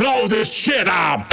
Blow this shit up!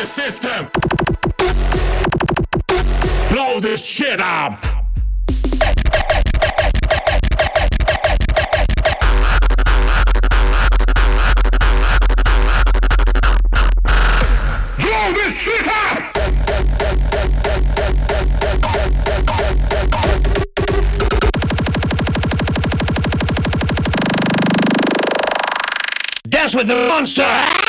The system! Blow this shit up! Blow this shit up! Dance with the monster!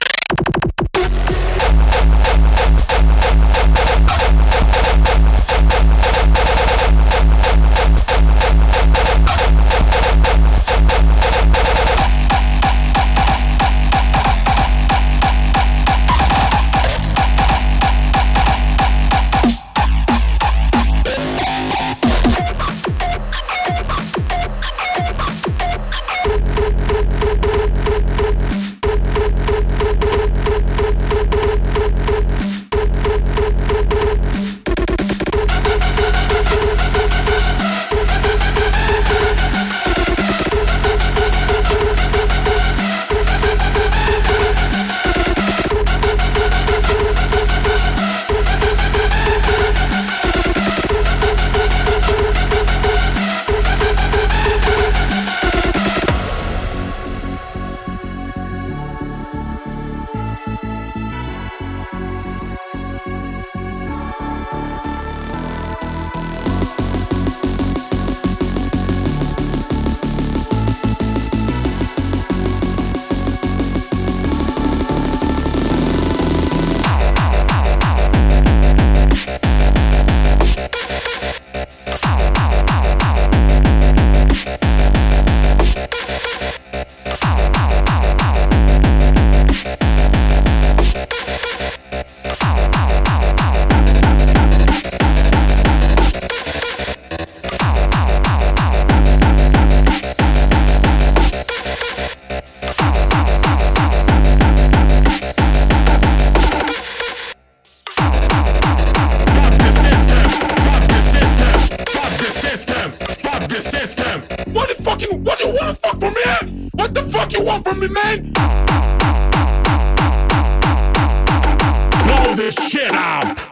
What do you wanna fuck from me? Eh? What the fuck you want from me, man? Blow this shit up!